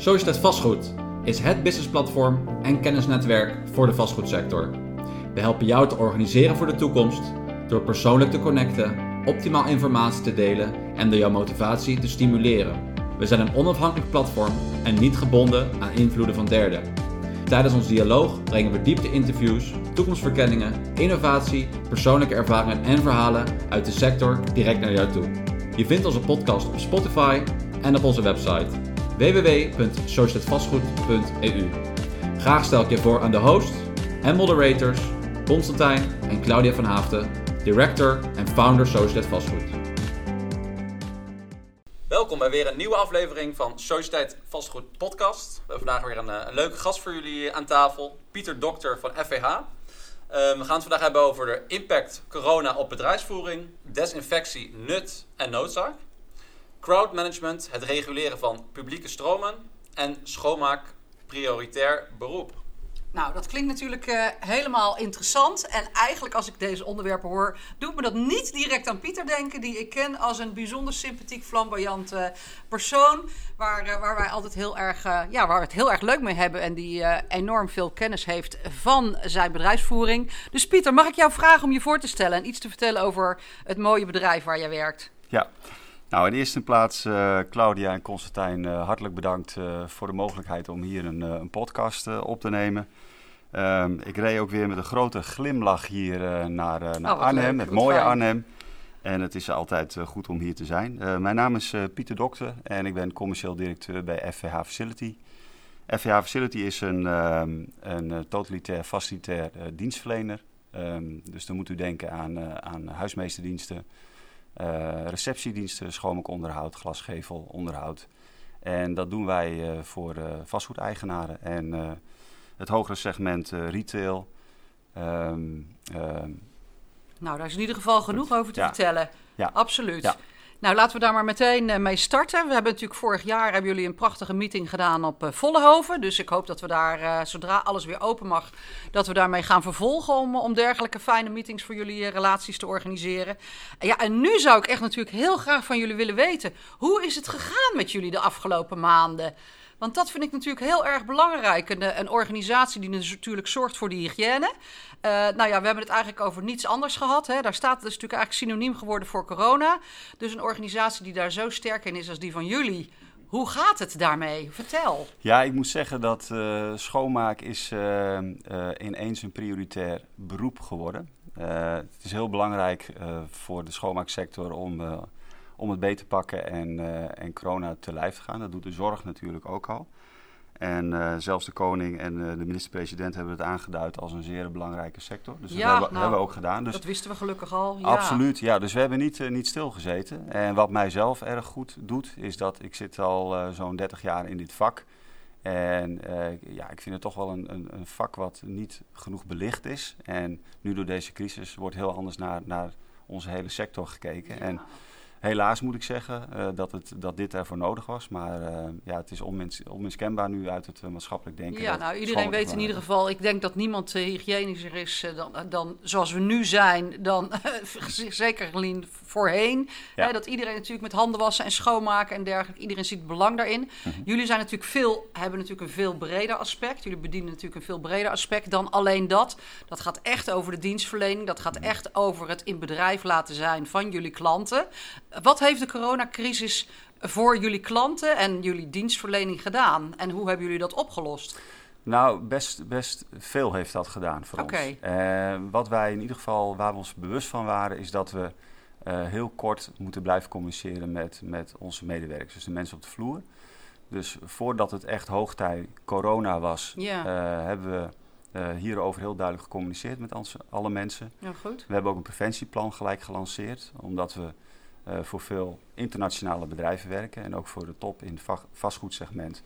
Societeit Vastgoed is het businessplatform en kennisnetwerk voor de vastgoedsector. We helpen jou te organiseren voor de toekomst door persoonlijk te connecten, optimaal informatie te delen en door jouw motivatie te stimuleren. We zijn een onafhankelijk platform en niet gebonden aan invloeden van derden. Tijdens ons dialoog brengen we diepte-interviews, toekomstverkenningen, innovatie, persoonlijke ervaringen en verhalen uit de sector direct naar jou toe. Je vindt onze podcast op Spotify en op onze website www.societetvastgoed.eu. Graag stel ik je voor aan de host en moderators Constantijn en Claudia van Haafden, director en founder Societeit Vastgoed. Welkom bij weer een nieuwe aflevering van Societeit Vastgoed podcast. We hebben vandaag weer een, eh, een leuke gast voor jullie aan tafel, Pieter Dokter van FVH. Uh, we gaan het vandaag hebben over de impact corona op bedrijfsvoering, desinfectie, nut en noodzaak, crowdmanagement, het reguleren van publieke stromen en schoonmaak prioritair beroep. Nou, dat klinkt natuurlijk uh, helemaal interessant. En eigenlijk als ik deze onderwerpen hoor, doet me dat niet direct aan Pieter denken, die ik ken als een bijzonder sympathiek, flamboyant uh, persoon. Waar, uh, waar wij altijd heel erg, ja, waar we het heel erg leuk mee hebben en die enorm veel kennis heeft van zijn bedrijfsvoering. Dus Pieter, mag ik jou vragen om je voor te stellen en iets te vertellen over het mooie bedrijf waar jij werkt? Ja. Nou, in de eerste plaats, uh, Claudia en Constantijn, uh, hartelijk bedankt uh, voor de mogelijkheid om hier een, een podcast op te nemen. Um, ik reed ook weer met een grote glimlach hier naar, naar oh, Arnhem, leuk. het mooie fijn. Arnhem. En het is altijd goed om hier te zijn. mijn naam is Pieter Dokter en ik ben commercieel directeur bij FVH Facility. FVH Facility is een, um, een totalitair facilitair dienstverlener. Um, dus dan moet u denken aan, aan huismeesterdiensten, receptiediensten, schoonmaakonderhoud, glasgevelonderhoud. En dat doen wij uh, voor uh, vastgoedeigenaren en het hogere segment retail. Um, um, nou, daar is in ieder geval genoeg over te ja. vertellen. Ja. Absoluut. Ja. Nou, laten we daar maar meteen uh, mee starten. We hebben natuurlijk vorig jaar hebben jullie een prachtige meeting gedaan op uh, Vollehoven. Dus ik hoop dat we daar, uh, zodra alles weer open mag, dat we daarmee gaan vervolgen om, om dergelijke fijne meetings voor jullie relaties te organiseren. En ja, en nu zou ik echt natuurlijk heel graag van jullie willen weten, hoe is het gegaan met jullie de afgelopen maanden? Want dat vind ik natuurlijk heel erg belangrijk. Een, een organisatie die natuurlijk zorgt voor de hygiëne. Uh, nou ja, we hebben het eigenlijk over niets anders gehad. Hè. Daar staat het natuurlijk eigenlijk synoniem geworden voor corona. Dus een organisatie die daar zo sterk in is als die van jullie. Hoe gaat het daarmee? Vertel. Ja, ik moet zeggen dat uh, schoonmaak is ineens een prioritair beroep geworden. het is heel belangrijk voor de schoonmaaksector om om het beter te pakken en, uh, en corona te lijf te gaan. Dat doet de zorg natuurlijk ook al. En uh, zelfs de koning en uh, de minister-president hebben het aangeduid als een zeer belangrijke sector. Dus ja, dat hebben, nou, hebben, we ook gedaan. Dus dat wisten we gelukkig al. Ja. Absoluut, ja. Dus we hebben niet, uh, niet stilgezeten. En wat mij zelf erg goed doet, is dat ik zit al zo'n 30 jaar in dit vak. En ja, ik vind het toch wel een, een, een, vak wat niet genoeg belicht is. En nu door deze crisis wordt heel anders naar, naar onze hele sector gekeken. Ja. En, Helaas moet ik zeggen uh, dat, het, dat dit ervoor nodig was. Maar uh, ja, het is onmiskenbaar nu uit het uh, maatschappelijk denken. Ja, nou iedereen weet in ieder geval, ik denk dat niemand hygiënischer is dan, dan zoals we nu zijn, dan zeker voorheen. Ja. Hè, dat iedereen natuurlijk met handen wassen en schoonmaken en dergelijke, iedereen ziet belang daarin. Mhm. -hmm. Jullie zijn natuurlijk veel, hebben natuurlijk een veel breder aspect. Jullie bedienen natuurlijk een veel breder aspect dan alleen dat. Dat gaat echt over de dienstverlening, dat gaat echt over het in bedrijf laten zijn van jullie klanten. Wat heeft de coronacrisis voor jullie klanten en jullie dienstverlening gedaan? En hoe hebben jullie dat opgelost? Nou, best, best veel heeft dat gedaan voor okay. ons. Uh, wat wij in ieder geval, waar we ons bewust van waren, is dat we uh, heel kort moeten blijven communiceren met, met onze medewerkers, dus de mensen op de vloer. Dus voordat het echt hoogtij corona was, uh, hebben we hierover heel duidelijk gecommuniceerd met ons, alle mensen. Ja, goed. We hebben ook een preventieplan gelijk gelanceerd, omdat we voor veel internationale bedrijven werken en ook voor de top in het vastgoedsegment.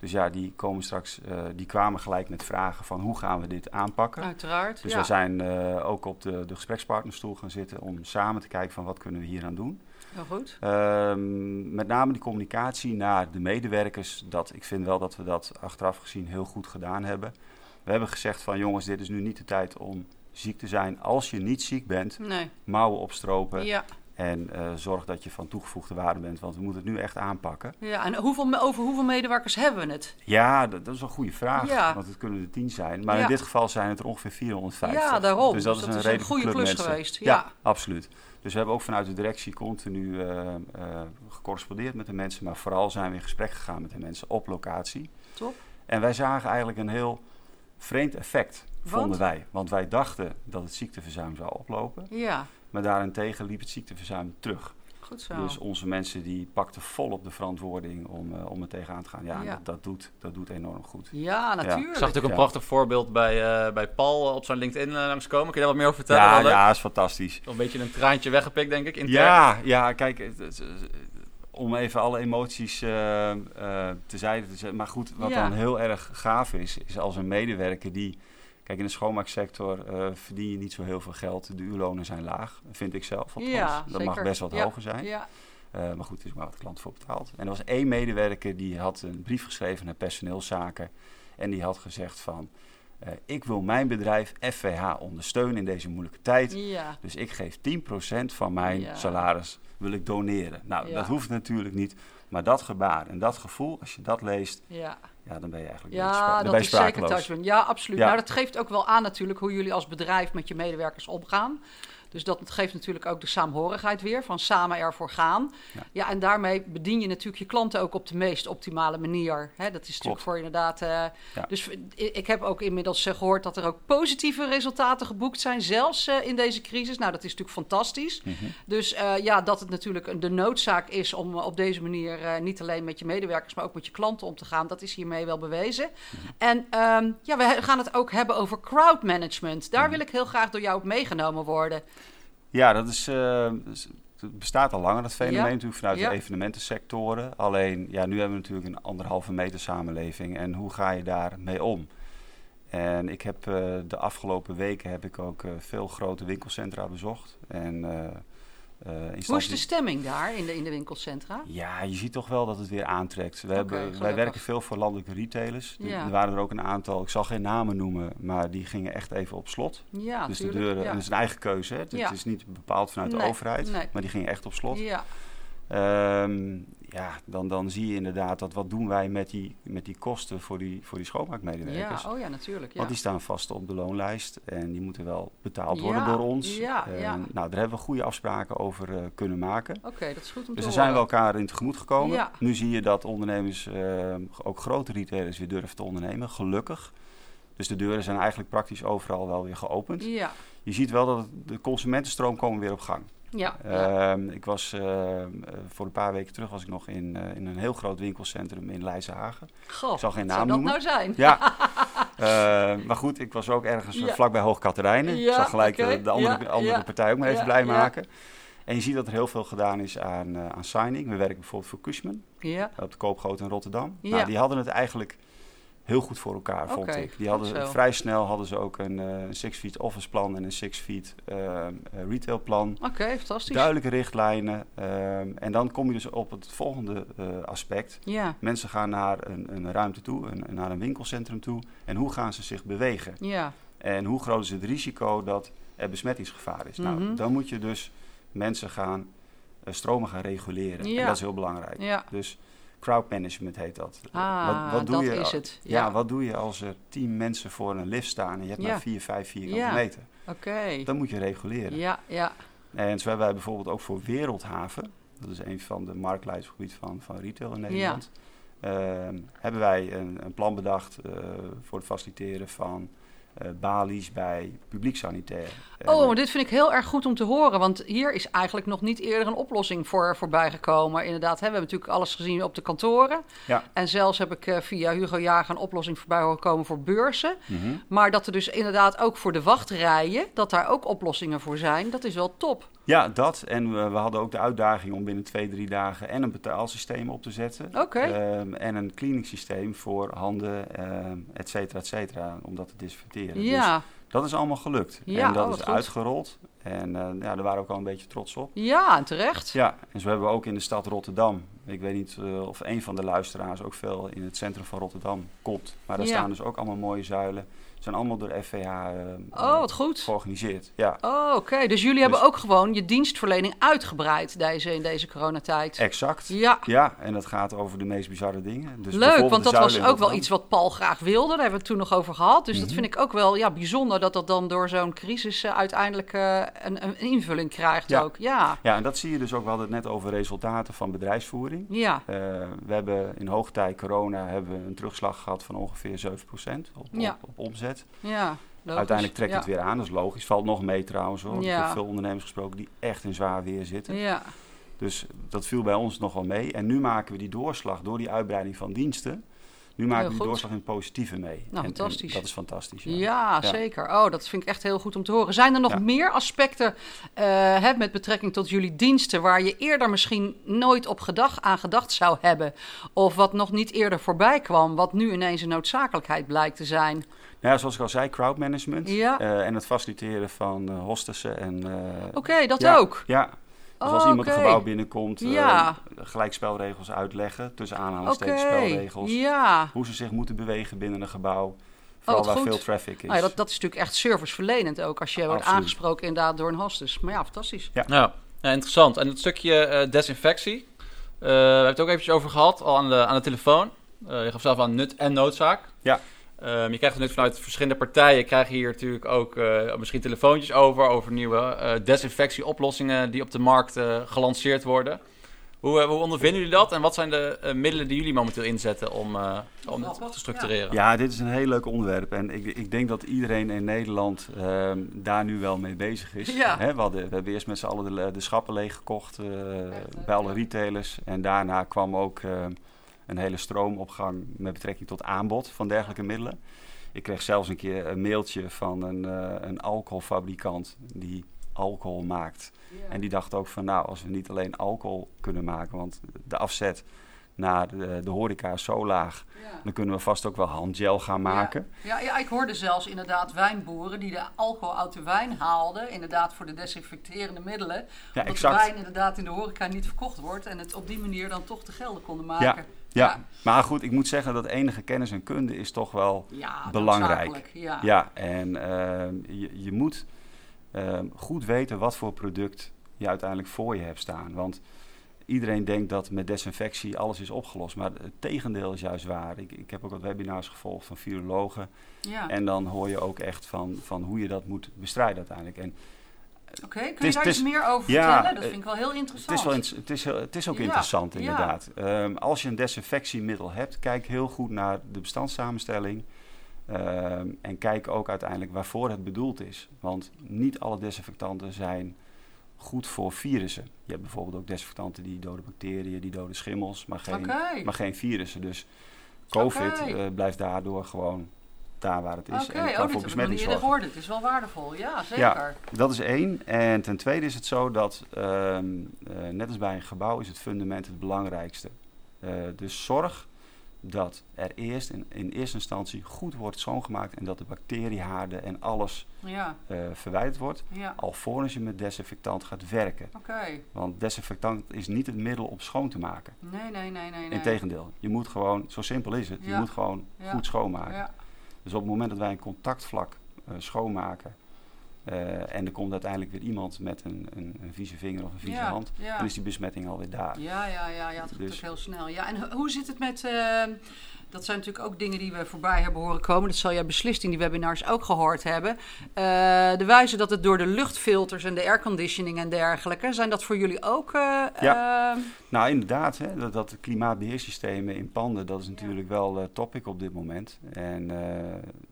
Dus ja, die komen straks, uh, die kwamen gelijk met vragen van hoe gaan we dit aanpakken. Uiteraard. Dus ja. we zijn uh, ook op de, de gesprekspartnerstoel gaan zitten om samen te kijken van wat kunnen we hier aan doen. Heel goed. Uh, met name die communicatie naar de medewerkers, dat, ik vind wel dat we dat achteraf gezien heel goed gedaan hebben. We hebben gezegd van jongens, dit is nu niet de tijd om ziek te zijn. Als je niet ziek bent, nee. mouwen opstropen. Ja. En eh, zorg dat je van toegevoegde waarde bent, want we moeten het nu echt aanpakken. Ja, en hoeveel, over hoeveel medewerkers hebben we het? Ja, dat, dat is een goede vraag, Ja. want het kunnen er tien zijn. Maar Ja. in dit geval zijn het er ongeveer 450. Ja, daarom. Dus dat Dus is dat een is een goede klus mensen. geweest, Ja. ja. absoluut. Dus we hebben ook vanuit de directie continu eh, gecorrespondeerd met de mensen. Maar vooral zijn we in gesprek gegaan met de mensen op locatie. Top. En wij zagen eigenlijk een heel vreemd effect, Want? vonden wij. Want wij dachten dat het ziekteverzuim zou oplopen. Ja, Maar daarentegen liep het ziekteverzuim terug. goed zo. Dus onze mensen die pakten volop de verantwoording om, eh, om er tegenaan te gaan. Ja, Ja. Dat, dat, doet, dat doet enorm goed. ja, natuurlijk. Ik zag natuurlijk een Ja. prachtig voorbeeld bij, eh, bij Paul op zijn LinkedIn eh, langskomen. Kun je daar wat meer over vertellen? Ja, ja, is fantastisch. Een beetje een traantje weggepikt, denk ik. intern. Ja, ja, kijk, het- het- het- om even alle emoties eh eh tezijde te zetten. Maar goed, wat Ja. dan heel erg gaaf is, is als een medewerker die... Kijk, in de schoonmaaksector eh, verdien je niet zo heel veel geld. De uurlonen zijn laag, vind ik zelf. Althans. Ja, dat mag best wat Ja, hoger zijn. Ja, Eh, maar goed, het is maar wat de klant voor betaalt. En er was één medewerker die had een brief geschreven naar personeelszaken. En die had gezegd van, eh, ik wil mijn bedrijf FVH ondersteunen in deze moeilijke tijd. ja. Dus ik geef 10% van mijn Ja. salaris wil ik doneren. Nou, Ja. dat hoeft natuurlijk niet. Maar dat gebaar en dat gevoel, als je dat leest, ja. dan ben je eigenlijk Ja, dat is zeker touchpoint. Ja, absoluut. Ja. Nou, dat geeft ook wel aan natuurlijk hoe jullie als bedrijf met je medewerkers omgaan. Dus dat geeft natuurlijk ook de saamhorigheid weer, van samen ervoor gaan. Ja. Ja, en daarmee bedien je natuurlijk je klanten ook op de meest optimale manier. Hè, dat is natuurlijk voor inderdaad... eh, Ja. Dus ik heb ook inmiddels eh, gehoord dat er ook positieve resultaten geboekt zijn, zelfs eh, in deze crisis. Nou, dat is natuurlijk fantastisch. Mhm. Dus ja, dat het natuurlijk een- de noodzaak is om op deze manier niet alleen met je medewerkers, maar ook met je klanten om te gaan, dat is hiermee wel bewezen. En ehm, ja, we gaan het ook hebben over crowd management. Daar wil ik heel graag door jou op meegenomen worden. Ja, dat is, eh, het bestaat al langer, dat fenomeen Ja. natuurlijk vanuit Ja. de evenementensectoren. Alleen, ja, nu hebben we natuurlijk een anderhalve meter samenleving. En hoe ga je daarmee om? En ik heb eh, de afgelopen weken heb ik ook eh, veel grote winkelcentra bezocht. En eh, Hoe is de stemming daar in de, in de winkelcentra? Ja, je ziet toch wel dat het weer aantrekt. We hebben, wij werken veel voor landelijke retailers. Er- Ja. Er waren er ook een aantal, ik zal geen namen noemen, maar die gingen echt even op slot. Ja, dus de deuren, ja. en dat is een eigen keuze. Hè? Het Ja. is niet bepaald vanuit de overheid, nee. maar die gingen echt op slot. Ja, Ehm, ja, dan, dan zie je inderdaad dat wat doen wij met die, met die kosten voor die, voor die schoonmaakmedewerkers. ja, oh ja, natuurlijk. Ja. Want die staan vast op de loonlijst en die moeten wel betaald worden Ja, door ons. ja, Ehm, ja. Nou, daar hebben we goede afspraken over eh, kunnen maken. Oké, dat is goed om Dus te daar zijn we elkaar in tegemoet gekomen. Ja. Nu zie je dat ondernemers, eh, ook grote retailers, weer durven te ondernemen. Gelukkig. Dus de deuren zijn eigenlijk praktisch overal wel weer geopend. Ja, Je ziet wel dat de consumentenstroom komen weer op gang. Ja. Ehm, ik was eh, eh, voor een paar weken terug was ik nog in, eh, in een heel groot winkelcentrum in Leidsehagen. Goh, ik zal geen naam zou noemen. dat nou zijn? Ja, Eh, maar goed, ik was ook ergens Ja. vlakbij Hoog Katerijnen. ik zag gelijk eh, de andere, Ja, andere partij ook maar even blij maken. En je ziet dat er heel veel gedaan is aan, eh, aan signing. We werken bijvoorbeeld voor Cushman Ja, op de Koopgoot in Rotterdam. Ja. Nou, die hadden het eigenlijk heel goed voor elkaar, vond ik. Die hadden zo. vrij snel hadden ze ook een, eh, six feet office plan en een six feet eh, eh, retail plan. oké, fantastisch. Duidelijke richtlijnen. en dan kom je dus op het volgende aspect. Ja, Mensen gaan naar een, een ruimte toe, een, naar een winkelcentrum toe. En hoe gaan ze zich bewegen? ja, En hoe groot is het risico dat er besmettingsgevaar is? Mhm. Nou, dan moet je dus mensen gaan, stromen gaan reguleren. Ja. En dat is heel belangrijk. ja. Dus crowd management heet dat. Ah, dat is het. Ja. Ja. wat doe je als er tien mensen voor een lift staan en je hebt Ja. maar vier, vijf vierkante Ja. meter? Oké. Dan moet je reguleren. Ja, ja. En zo hebben wij bijvoorbeeld ook voor Wereldhaven, dat is een van de marktleiders op het gebied van, van retail in Nederland, ehm, hebben wij een, een plan bedacht eh, voor het faciliteren van balies bij publiek sanitair. Oh, maar dit vind ik heel erg goed om te horen. Want hier is eigenlijk nog niet eerder een oplossing voor voorbij gekomen. Inderdaad, hè, we hebben natuurlijk alles gezien op de kantoren. Ja. En zelfs heb ik eh, via Hugo Jager een oplossing voorbij horen komen voor beurzen. Mhm. Maar dat er dus inderdaad ook voor de wachtrijen, dat daar ook oplossingen voor zijn, dat is wel top. Ja, dat. En we, we hadden ook de uitdaging om binnen twee, drie dagen en een betaalsysteem op te zetten. Oké. Ehm, en een cleaning systeem voor handen, ehm et cetera, et cetera, om dat te disinfecteren. Dus Ja, dat is allemaal gelukt. Ja, en dat oh, is goed. uitgerold. En eh, ja, daar waren we ook al een beetje trots op. Ja, en terecht. Ja, en zo hebben we ook in de stad Rotterdam. Ik weet niet eh, of een van de luisteraars ook veel in het centrum van Rotterdam komt. Maar daar Ja. staan dus ook allemaal mooie zuilen. Zijn allemaal door FVH eh, Oh, wat goed. georganiseerd. Ja, Oh, oké. Dus jullie hebben ook gewoon je dienstverlening uitgebreid deze, in deze coronatijd. exact. Ja. Ja, en dat gaat over de meest bizarre dingen. Dus Leuk, want de dat was ook wel iets wat Paul graag wilde. Daar hebben we het toen nog over gehad. Dus dat Mhm. vind ik ook wel ja, bijzonder dat dat dan door zo'n crisis eh, uiteindelijk eh, een, een invulling krijgt Ja. ook. Ja, Ja, en dat zie je dus ook. We hadden het net over resultaten van bedrijfsvoering. ja. We hebben in hoogtij corona hebben we een terugslag gehad van ongeveer 7% op, Ja. op, op omzet. Ja. logisch. Uiteindelijk trekt ja. het weer aan, dat is logisch. Valt nog mee trouwens hoor. Ik heb veel ondernemers gesproken die echt in zwaar weer zitten. Ja, Dus dat viel bij ons nog wel mee. En nu maken we die doorslag door die uitbreiding van diensten. Nu maken we die doorslag in het positieve mee. Nou, En- en fantastisch. dat is fantastisch. ja. Ja. zeker. Oh, dat vind ik echt heel goed om te horen. Zijn er nog Ja. meer aspecten eh, hè, met betrekking tot jullie diensten... waar je eerder misschien nooit op gedag, aan gedacht zou hebben? Of wat nog niet eerder voorbij kwam... wat nu ineens een noodzakelijkheid blijkt te zijn? Nou ja, zoals ik al zei, crowdmanagement. Ja. eh, en het faciliteren van eh hostessen. En, eh, Oké, dat ja, ook. Ja. Dus Oh, als iemand oké. een gebouw binnenkomt, eh, Ja. gelijk spelregels uitleggen. Tussen aanhalingstekens spelregels. ja. Hoe ze zich moeten bewegen binnen een gebouw. Oh, Vooral waar goed. veel traffic is. Nou ja, dat, dat is natuurlijk echt serviceverlenend ook... als je wordt Absoluut. aangesproken inderdaad door een hostess. Maar ja, fantastisch. Ja. Ja, ja interessant. En het stukje eh, desinfectie, eh, we hebben het ook eventjes over gehad, al aan de, aan de telefoon. Eh, je gaf zelf aan nut en noodzaak. Ja. Ehm, je krijgt nu vanuit verschillende partijen, krijg je hier natuurlijk ook eh, misschien telefoontjes over, over nieuwe eh, desinfectieoplossingen die op de markt eh, gelanceerd worden. Hoe, hoe ondervinden jullie dat en wat zijn de middelen die jullie momenteel inzetten om, eh, om het te structureren? Ja, dit is een heel leuk onderwerp. En ik, ik denk dat iedereen in Nederland ehm, daar nu wel mee bezig is. Ja. Hè, we, hadden, we hebben eerst met z'n allen de, de schappen leeggekocht eh, bij alle retailers. En daarna kwam ook eh, een hele stroom op gang met betrekking tot aanbod van dergelijke middelen. Ik kreeg zelfs een keer een mailtje van een, eh, een alcoholfabrikant die alcohol maakt. En die dacht ook van nou, als we niet alleen alcohol kunnen maken, want de afzet naar de, de horeca is zo laag, dan kunnen we vast ook wel handgel gaan maken. Ja, ja, ik hoorde zelfs inderdaad wijnboeren die de alcohol uit de wijn haalden. Inderdaad voor de desinfecterende middelen. Ja, omdat exact. de wijn inderdaad in de horeca niet verkocht wordt. En het op die manier dan toch te gelden konden maken. Ja, maar goed, ik moet zeggen dat enige kennis en kunde is toch wel Ja, belangrijk. Ja. Ja, en ehm, je, je moet ehm, goed weten wat voor product je uiteindelijk voor je hebt staan. Want iedereen denkt dat met desinfectie alles is opgelost. Maar het tegendeel is juist waar. Ik, ik heb ook wat webinars gevolgd van virologen. Ja. En dan hoor je ook echt van, van hoe je dat moet bestrijden uiteindelijk. En Oké, kun je is- daar het iets meer over ja, vertellen? Dat eh, vind ik wel heel het interessant. is, wel, het, is, het is ook Ja, interessant ja. inderdaad. Ehm, als je een desinfectiemiddel hebt, kijk heel goed naar de bestandssamenstelling. Ehm, en kijk ook uiteindelijk waarvoor het bedoeld is. Want niet alle desinfectanten zijn goed voor virussen. Je hebt bijvoorbeeld ook desinfectanten die doden bacteriën, die doden schimmels, maar geen, maar geen virussen. Dus COVID eh, blijft daardoor gewoon daar waar het is. Oké, en oh, dit heb ik eerder gehoord. Het is wel waardevol. Ja, zeker. Ja, dat is één. En ten tweede is het zo dat, ehm, eh, net als bij een gebouw, is het fundament het belangrijkste. Eh, dus zorg dat er eerst in, in eerste instantie goed wordt schoongemaakt en dat de bacteriehaarden en alles Ja, eh, verwijderd wordt, ja. alvorens je met desinfectant gaat werken. Oké. Want desinfectant is niet het middel om schoon te maken. Nee, nee, nee, nee. Integendeel, je moet gewoon, zo simpel is het, je moet gewoon goed schoonmaken. Dus op het moment dat wij een contactvlak eh, schoonmaken eh, en er komt uiteindelijk weer iemand met een, een, een vieze vinger of een vieze Ja, hand, ja. dan is die besmetting alweer daar. Ja, ja, ja, ja, het gaat Dus- ook heel snel. Ja, en ho- hoe zit het met... eh, dat zijn natuurlijk ook dingen die we voorbij hebben horen komen. Dat zal jij beslist in die webinars ook gehoord hebben. Eh, de wijze dat het door de luchtfilters en de airconditioning en dergelijke... zijn dat voor jullie ook... eh, eh, Nou, inderdaad, hè, dat, dat klimaatbeheersystemen in panden, dat is natuurlijk wel eh topic op dit moment. En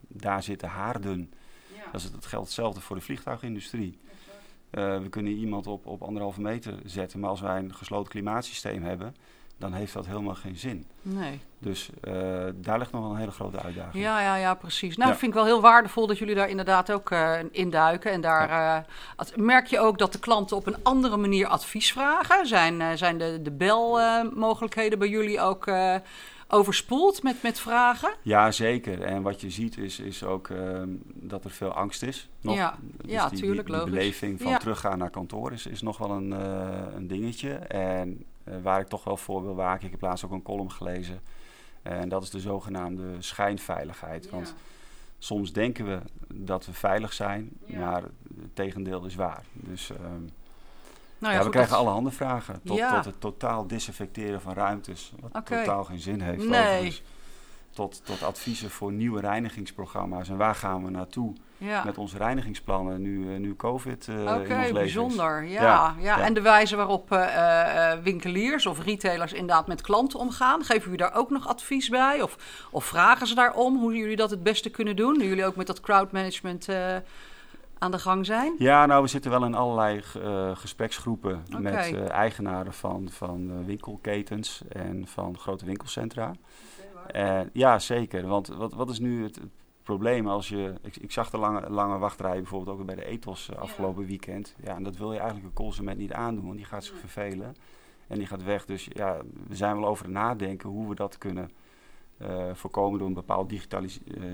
daar zitten haarden. ja. Dat, is, dat geldt hetzelfde voor de vliegtuigindustrie. We kunnen iemand op, op anderhalve meter zetten, maar als wij een gesloten klimaatsysteem hebben, dan heeft dat helemaal geen zin. Nee. Dus uh, daar ligt nog wel een hele grote uitdaging. Ja, ja, ja, precies. Nou, ja. vind ik wel heel waardevol dat jullie daar inderdaad ook uh, induiken. En daar ja. uh, merk je ook dat de klanten op een andere manier advies vragen. Zijn, zijn de, de belmogelijkheden bij jullie ook overspoeld met, met vragen? Ja, zeker. En wat je ziet is, is ook ehm, dat er veel angst is. Nog. Ja, dus ja die, tuurlijk, die, die beleving van teruggaan naar kantoor is, is nog wel een, een dingetje. En waar ik toch wel voor wil waken, ik heb laatst ook een column gelezen en dat is de zogenaamde schijnveiligheid. Ja. Want soms denken we dat we veilig zijn, ja. maar het tegendeel is waar. Dus um, nou ja, ja, we krijgen alle handen vragen. Tot, tot, het totaal disinfecteren van ruimtes. Wat okay. totaal geen zin heeft. Nee. Overigens. Tot, tot adviezen voor nieuwe reinigingsprogramma's. En waar gaan we naartoe? Ja. met onze reinigingsplannen nu, uh, nu COVID uh, okay, in ons leven bijzonder. Ja, ja, ja, En de wijze waarop uh, winkeliers of retailers inderdaad met klanten omgaan. Geven jullie daar ook nog advies bij? Of, of vragen ze daarom hoe jullie dat het beste kunnen doen? Nu jullie ook met dat crowdmanagement aan de gang zijn? Ja, nou, we zitten wel in allerlei gespreksgroepen okay. met eigenaren van, van winkelketens en van grote winkelcentra. Okay, ja, zeker. Want wat, wat is nu het, het probleem als je. Ik, ik, zag de lange, lange wachtrij bijvoorbeeld ook bij de Ethos afgelopen ja. weekend. Ja, en dat wil je eigenlijk een consument niet aandoen, want die gaat zich vervelen en die gaat weg. Dus ja, we zijn wel over het nadenken hoe we dat kunnen uh, voorkomen door een bepaald uh,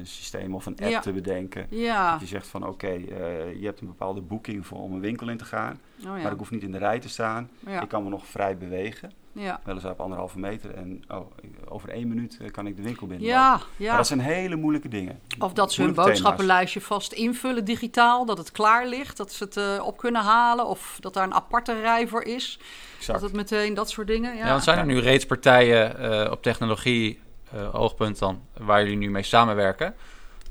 systeem of een app ja. te bedenken. Ja. Dat je zegt van oké, okay, uh, je hebt een bepaalde boeking voor om een winkel in te gaan, oh, ja. maar ik hoef niet in de rij te staan. Ik kan me nog vrij bewegen. Ja. Weliswaar op anderhalve meter. En oh, over één minuut kan ik de winkel binnen. Ja, ja. Maar dat zijn hele moeilijke dingen. Of dat ze hun boodschappenlijstje vast invullen digitaal. Dat het klaar ligt. Dat ze het uh, op kunnen halen. Of dat daar een aparte rij voor is. Exact. Dat het meteen dat soort dingen. Ja, ja want zijn er nu reeds partijen uh, op technologie uh, oogpunt dan, waar jullie nu mee samenwerken?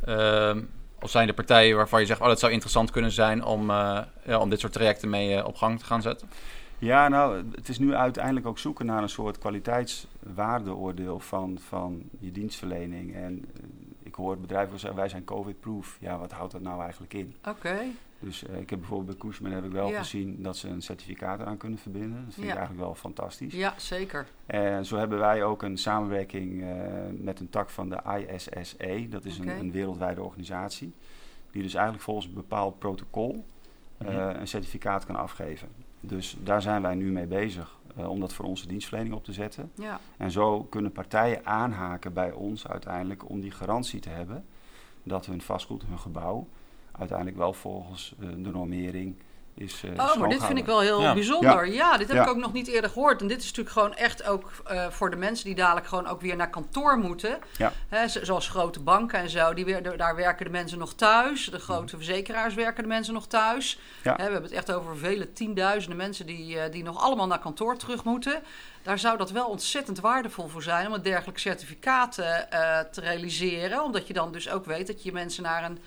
Uh, of zijn er partijen waarvan je zegt, oh, dat zou interessant kunnen zijn om, uh, ja, om dit soort trajecten mee uh, op gang te gaan zetten? Ja, nou, het is nu uiteindelijk ook zoeken naar een soort kwaliteitswaardeoordeel van, van je dienstverlening. En uh, ik hoor bedrijven zeggen, wij zijn COVID-proof. Ja, wat houdt dat nou eigenlijk in? Oké. Okay. Dus ik heb bijvoorbeeld bij Koesman heb ik wel ja. gezien dat ze een certificaat eraan kunnen verbinden. Dat vind ja. ik eigenlijk wel fantastisch. Ja, zeker. En zo hebben wij ook een samenwerking uh, met een tak van de ISSE. Dat is okay. een, een, wereldwijde organisatie. Die dus eigenlijk volgens een bepaald protocol uh, mm-hmm. een certificaat kan afgeven. Dus daar zijn wij nu mee bezig uh, om dat voor onze dienstverlening op te zetten. Ja. En zo kunnen partijen aanhaken bij ons uiteindelijk om die garantie te hebben dat hun vastgoed, hun gebouw, uiteindelijk wel volgens uh, de normering is. Uh, oh, maar dit vind ik wel heel ja. bijzonder. Ja, ja dit heb ik ook nog niet eerder gehoord. En dit is natuurlijk gewoon echt ook uh, voor de mensen die dadelijk gewoon ook weer naar kantoor moeten. Hè, zoals grote banken en zo. Die weer, daar werken de mensen nog thuis. De grote verzekeraars werken de mensen nog thuis. Hè, we hebben het echt over vele tienduizenden mensen die, uh, die nog allemaal naar kantoor terug moeten. Daar zou dat wel ontzettend waardevol voor zijn om een dergelijk certificaat te realiseren. Omdat je dan dus ook weet dat je mensen naar een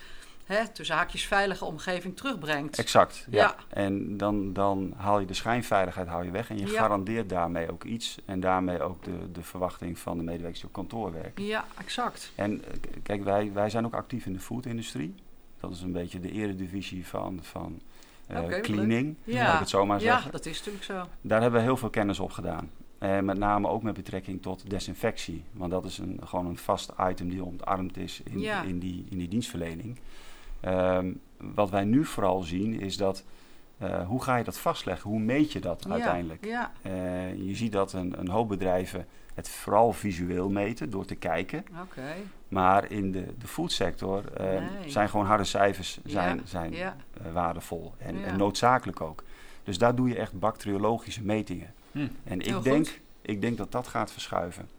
hè, tussen haakjes veilige omgeving terugbrengt. Exact, ja. Ja. En dan, dan haal je de schijnveiligheid haal je weg en je Ja. garandeert daarmee ook iets. En daarmee ook de, de verwachting van de medewerkers die op kantoor werken. Ja, exact. En eh, kijk, wij, wij zijn ook actief in de foodindustrie. Dat is een beetje de eredivisie van, van eh, cleaning, Ja. laat ik het zo maar Ja, zeggen. dat is natuurlijk zo. Daar hebben we heel veel kennis op gedaan. En met name ook met betrekking tot desinfectie. Want dat is een, gewoon een vast item die ontarmd is in, Ja. in, die, in die dienstverlening. Ehm, wat wij nu vooral zien is dat, eh, hoe ga je dat vastleggen? Hoe meet je dat Ja, uiteindelijk? Ja, Eh, je ziet dat een, een hoop bedrijven het vooral visueel meten door te kijken. oké. Maar in de, de foodsector eh, Nee. zijn gewoon harde cijfers zijn, Ja, zijn ja. eh, waardevol en, Ja. en noodzakelijk ook. Dus daar doe je echt bacteriologische metingen. Hm. En ik denk, ik denk dat dat gaat verschuiven.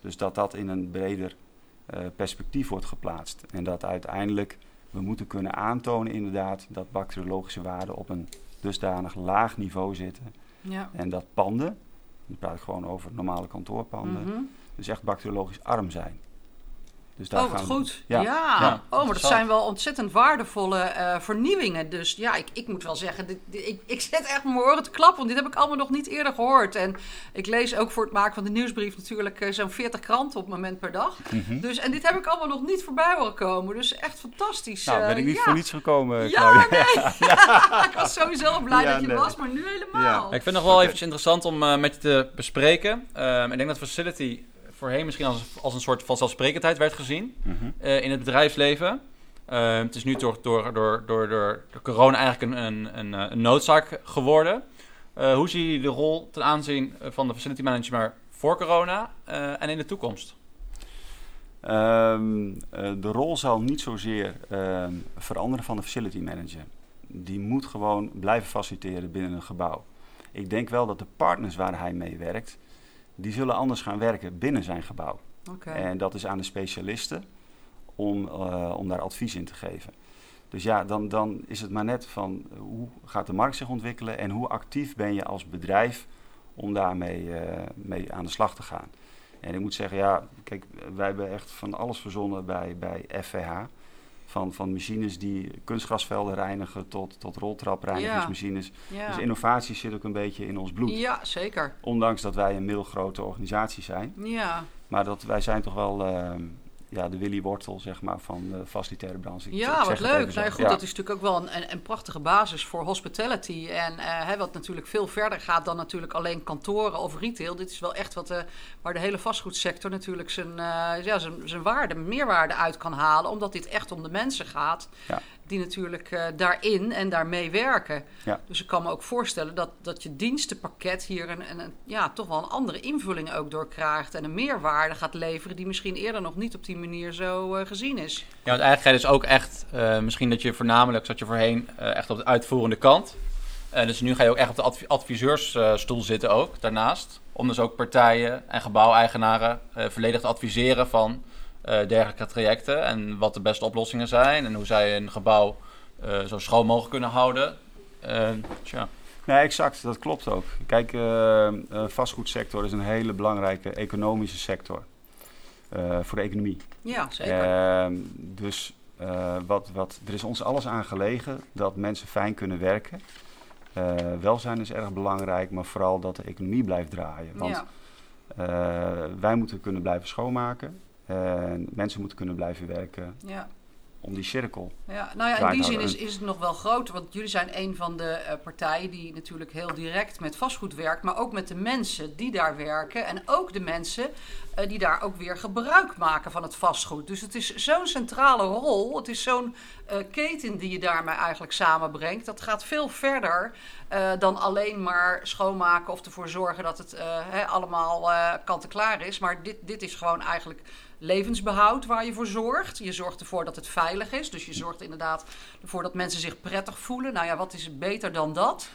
Dus dat dat in een breder eh, perspectief wordt geplaatst. En dat uiteindelijk we moeten kunnen aantonen inderdaad dat bacteriologische waarden op een dusdanig laag niveau zitten. Ja. En dat panden, dan praat ik gewoon over normale kantoorpanden, Mhm. dus echt bacteriologisch arm zijn. Dus daar oh, wat gaan we- goed. Ja. Ja. Ja, Oh, maar dat zijn wel ontzettend waardevolle eh, vernieuwingen. Dus ja, ik, ik moet wel zeggen, dit, dit- ik, ik zet echt mijn oren te klappen. Want dit heb ik allemaal nog niet eerder gehoord. En ik lees ook voor het maken van de nieuwsbrief natuurlijk eh, zo'n 40 kranten op het moment per dag. Mhm. Dus, en dit heb ik allemaal nog niet voorbij horen komen. Dus echt fantastisch. Nou, ben eh, ik niet ja. voor niets gekomen, Ja, Claudia. nee. ik was sowieso blij Ja, dat je nee. was, maar nu helemaal. Ik vind het nog wel eventjes interessant om eh, met je te bespreken. Ehm, ik denk dat facility voorheen misschien als, als een soort vanzelfsprekendheid werd gezien Mhm. eh, in het bedrijfsleven. Ehm, het is nu door, door, door, door, door, corona eigenlijk een, een, een, eh, een noodzaak geworden. Eh, hoe zie je de rol ten aanzien van de facility manager voor corona eh, en in de toekomst? Ehm, eh, de rol zal niet zozeer ehm, veranderen van de facility manager. Die moet gewoon blijven faciliteren binnen een gebouw. Ik denk wel dat de partners waar hij mee werkt, die zullen anders gaan werken binnen zijn gebouw. En dat is aan de specialisten om, eh, om daar advies in te geven. Dus ja, dan, dan is het maar net van eh, hoe gaat de markt zich ontwikkelen en hoe actief ben je als bedrijf om daarmee eh, mee aan de slag te gaan. En ik moet zeggen, ja, kijk, wij hebben echt van alles verzonnen bij, bij FVH. Van, van machines die kunstgrasvelden reinigen tot, tot roltrapreinigingsmachines. ja. Dus innovatie zit ook een beetje in ons bloed. ja, zeker. Ondanks dat wij een middelgrote organisatie zijn. Ja. Maar dat, wij zijn toch wel ehm, ja, de Willy Wortel zeg maar, van de facilitaire branche. Ik- Ja, wat leuk. ja, goed, Ja. dat is natuurlijk ook wel een, een, prachtige basis voor hospitality. En eh, hè, wat natuurlijk veel verder gaat dan natuurlijk alleen kantoren of retail. Dit is wel echt wat, eh, waar de hele vastgoedsector natuurlijk zijn, eh, ja, zijn, zijn waarde, meerwaarde uit kan halen. Omdat dit echt om de mensen gaat. Ja. Die natuurlijk eh, daarin en daarmee werken. Ja. Dus ik kan me ook voorstellen dat, dat je dienstenpakket hier een, een, een- ja, toch wel een andere invulling ook door krijgt. En een meerwaarde gaat leveren die misschien eerder nog niet op die manier zo eh, gezien is. Ja, want eigenlijk ga je dus ook echt, eh, misschien dat je voornamelijk zat je voorheen echt op de uitvoerende kant. Dus nu ga je ook echt op de advi- adviseursstoel zitten ook, daarnaast. Om dus ook partijen en gebouweigenaren volledig te adviseren van dergelijke trajecten. En wat de beste oplossingen zijn en hoe zij een gebouw eh, zo schoon mogelijk kunnen houden. Eh, tja. Nee, exact. Dat klopt ook. Kijk, eh, eh, vastgoedsector is een hele belangrijke economische sector. eh, voor de economie. Ja, zeker. Ehm, dus eh, wat, wat, er is ons alles aan gelegen dat mensen fijn kunnen werken. Eh, welzijn is erg belangrijk, maar vooral dat de economie blijft draaien. Want ja. eh, wij moeten kunnen blijven schoonmaken. En mensen moeten kunnen blijven werken Ja. om die cirkel. Ja, nou ja, in die zin is, is het nog wel groter. Want jullie zijn een van de eh, partijen die natuurlijk heel direct met vastgoed werkt. Maar ook met de mensen die daar werken. En ook de mensen eh, die daar ook weer gebruik maken van het vastgoed. Dus het is zo'n centrale rol. Het is zo'n eh, keten die je daarmee eigenlijk samenbrengt. Dat gaat veel verder eh, dan alleen maar schoonmaken of ervoor zorgen dat het eh, allemaal eh, kant-en-klaar is. Maar dit, dit is gewoon eigenlijk levensbehoud waar je voor zorgt. Je zorgt ervoor dat het veilig is. Dus je zorgt inderdaad ervoor dat mensen zich prettig voelen. Nou ja, wat is beter dan dat?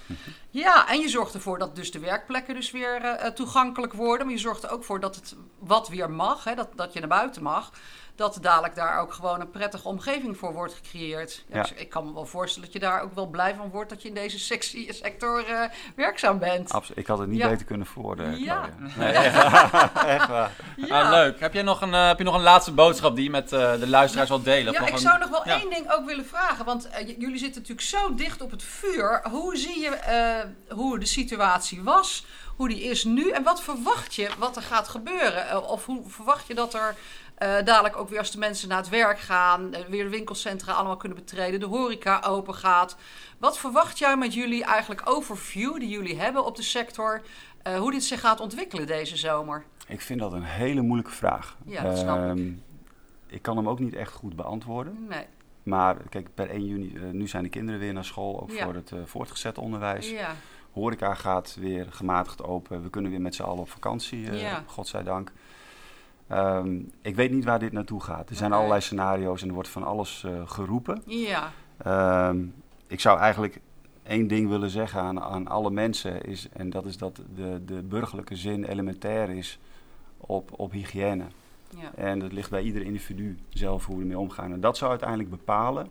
Ja, en je zorgt ervoor dat dus de werkplekken dus weer eh, eh, toegankelijk worden. Maar je zorgt er ook voor dat het wat weer mag, hè, dat, dat je naar buiten mag. Dat dadelijk daar ook gewoon een prettige omgeving voor wordt gecreëerd. Ja, Ja. dus ik kan me wel voorstellen dat je daar ook wel blij van wordt dat je in deze sexy sector eh, werkzaam bent. Absoluut. Ik had het niet Ja. beter kunnen verwoorden. Ja. Nee, echt, waar. Ah, leuk. Heb, jij nog een, eh, heb je nog een laatste boodschap die je met eh, de luisteraars wilt delen? Ja, ik een- zou nog wel Ja. één ding ook willen vragen. Want eh, jullie zitten natuurlijk zo dicht op het vuur. Hoe zie je eh, hoe de situatie was? Hoe die is nu? En wat verwacht je wat er gaat gebeuren? Eh, of hoe verwacht je dat er eh, dadelijk ook weer als de mensen naar het werk gaan... eh, weer de winkelcentra allemaal kunnen betreden, de horeca open gaat... Wat verwacht jij met jullie eigenlijk overview die jullie hebben op de sector... eh, hoe dit zich gaat ontwikkelen deze zomer? Ik vind dat een hele moeilijke vraag. Ja, dat snap ik. Ehm, ik kan hem ook niet echt goed beantwoorden. Nee. Maar kijk, per 1 juni, nu zijn de kinderen weer naar school, ook Ja. voor het voortgezet onderwijs. Ja, Horeca gaat weer gematigd open. We kunnen weer met z'n allen op vakantie, Ja. godzijdank. Ehm, ik weet niet waar dit naartoe gaat. Er zijn allerlei scenario's en er wordt van alles eh, geroepen. ja, Ehm, ik zou eigenlijk één ding willen zeggen aan, aan alle mensen. Is, en dat is dat de, de burgerlijke zin elementair is op, op hygiëne. ja. En het ligt bij ieder individu zelf hoe we ermee omgaan. En dat zou uiteindelijk bepalen,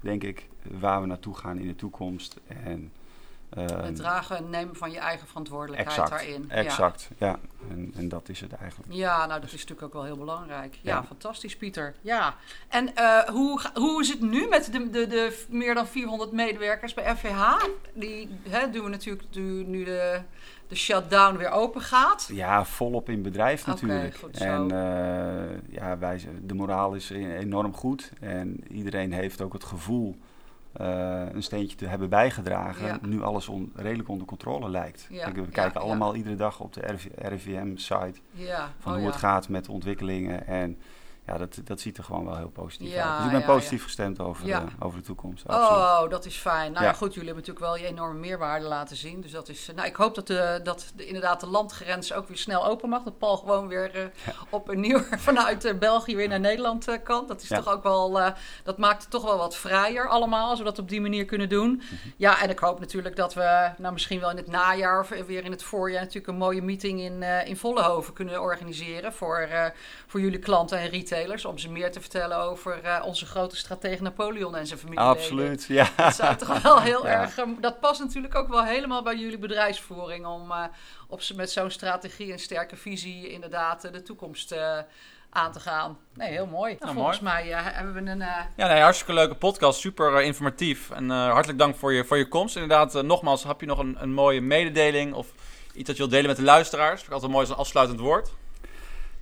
denk ik, waar we naartoe gaan in de toekomst. En het dragen en nemen van je eigen verantwoordelijkheid exact, daarin. Exact, ja. ja. En, en, dat is het eigenlijk. Ja, nou dat is natuurlijk ook wel heel belangrijk. Ja, ja. fantastisch Pieter. Ja. En uh, hoe, hoe is het nu met de, de, de meer dan 400 medewerkers bij FVH? Die hè, doen we natuurlijk nu de de shutdown weer open gaat? Ja, volop in bedrijf natuurlijk. en uh, ja, wij, de moraal is enorm goed. En iedereen heeft ook het gevoel uh, een steentje te hebben bijgedragen. Ja. Nu alles on, redelijk onder controle lijkt. Ja. we kijken allemaal iedere dag op de RIVM-site van oh, hoe het gaat met de ontwikkelingen. En ja, dat, dat ziet er gewoon wel heel positief ja, uit. Dus ik ben ja, positief gestemd over, de, over de toekomst. Absoluut. Oh, dat is fijn. Nou ja. goed, jullie hebben natuurlijk wel je enorme meerwaarde laten zien. Dus dat is. Nou, ik hoop dat, de, dat de, inderdaad de landgrens ook weer snel open mag. Dat Paul gewoon weer uh, op een nieuw vanuit uh, België weer naar Nederland uh, kan. Dat is toch ook wel. dat maakt het toch wel wat vrijer allemaal, als we dat op die manier kunnen doen. Mm -hmm. Ja, en ik hoop natuurlijk dat we, nou misschien wel in het najaar of weer in het voorjaar, natuurlijk een mooie meeting in, in Vollenhoven kunnen organiseren voor, voor jullie klanten en retail om ze meer te vertellen over uh, onze grote stratege Napoleon en zijn familie. Absoluut, ja. Dat zou toch wel heel erg. Um, dat past natuurlijk ook wel helemaal bij jullie bedrijfsvoering om uh, op, met zo'n strategie en sterke visie inderdaad uh, de toekomst aan te gaan. Nee, heel mooi. Nou, volgens mooi. mij hebben we een... Uh... Ja, nee, hartstikke leuke podcast. Super uh, informatief. En uh, hartelijk dank voor je, voor je komst. Inderdaad, nogmaals, heb je nog een, een mooie mededeling of iets dat je wilt delen met de luisteraars? Dat is altijd mooi als een afsluitend woord.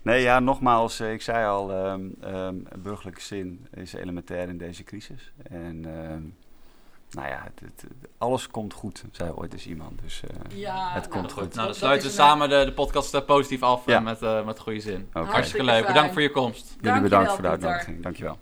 Nee, ja, nogmaals, eh, ik zei al, um, um, burgerlijke zin is elementair in deze crisis. En um, nou ja, het, het, alles komt goed, zei ooit eens iemand. Dus uh, ja, het nou, komt goed. Nou, dan sluiten we samen de, de podcast uh, positief af ja. met, uh, met goede zin. Okay. Hartstikke leuk. Bedankt voor je komst. Jullie bedankt voor de uitnodiging. Dankjewel.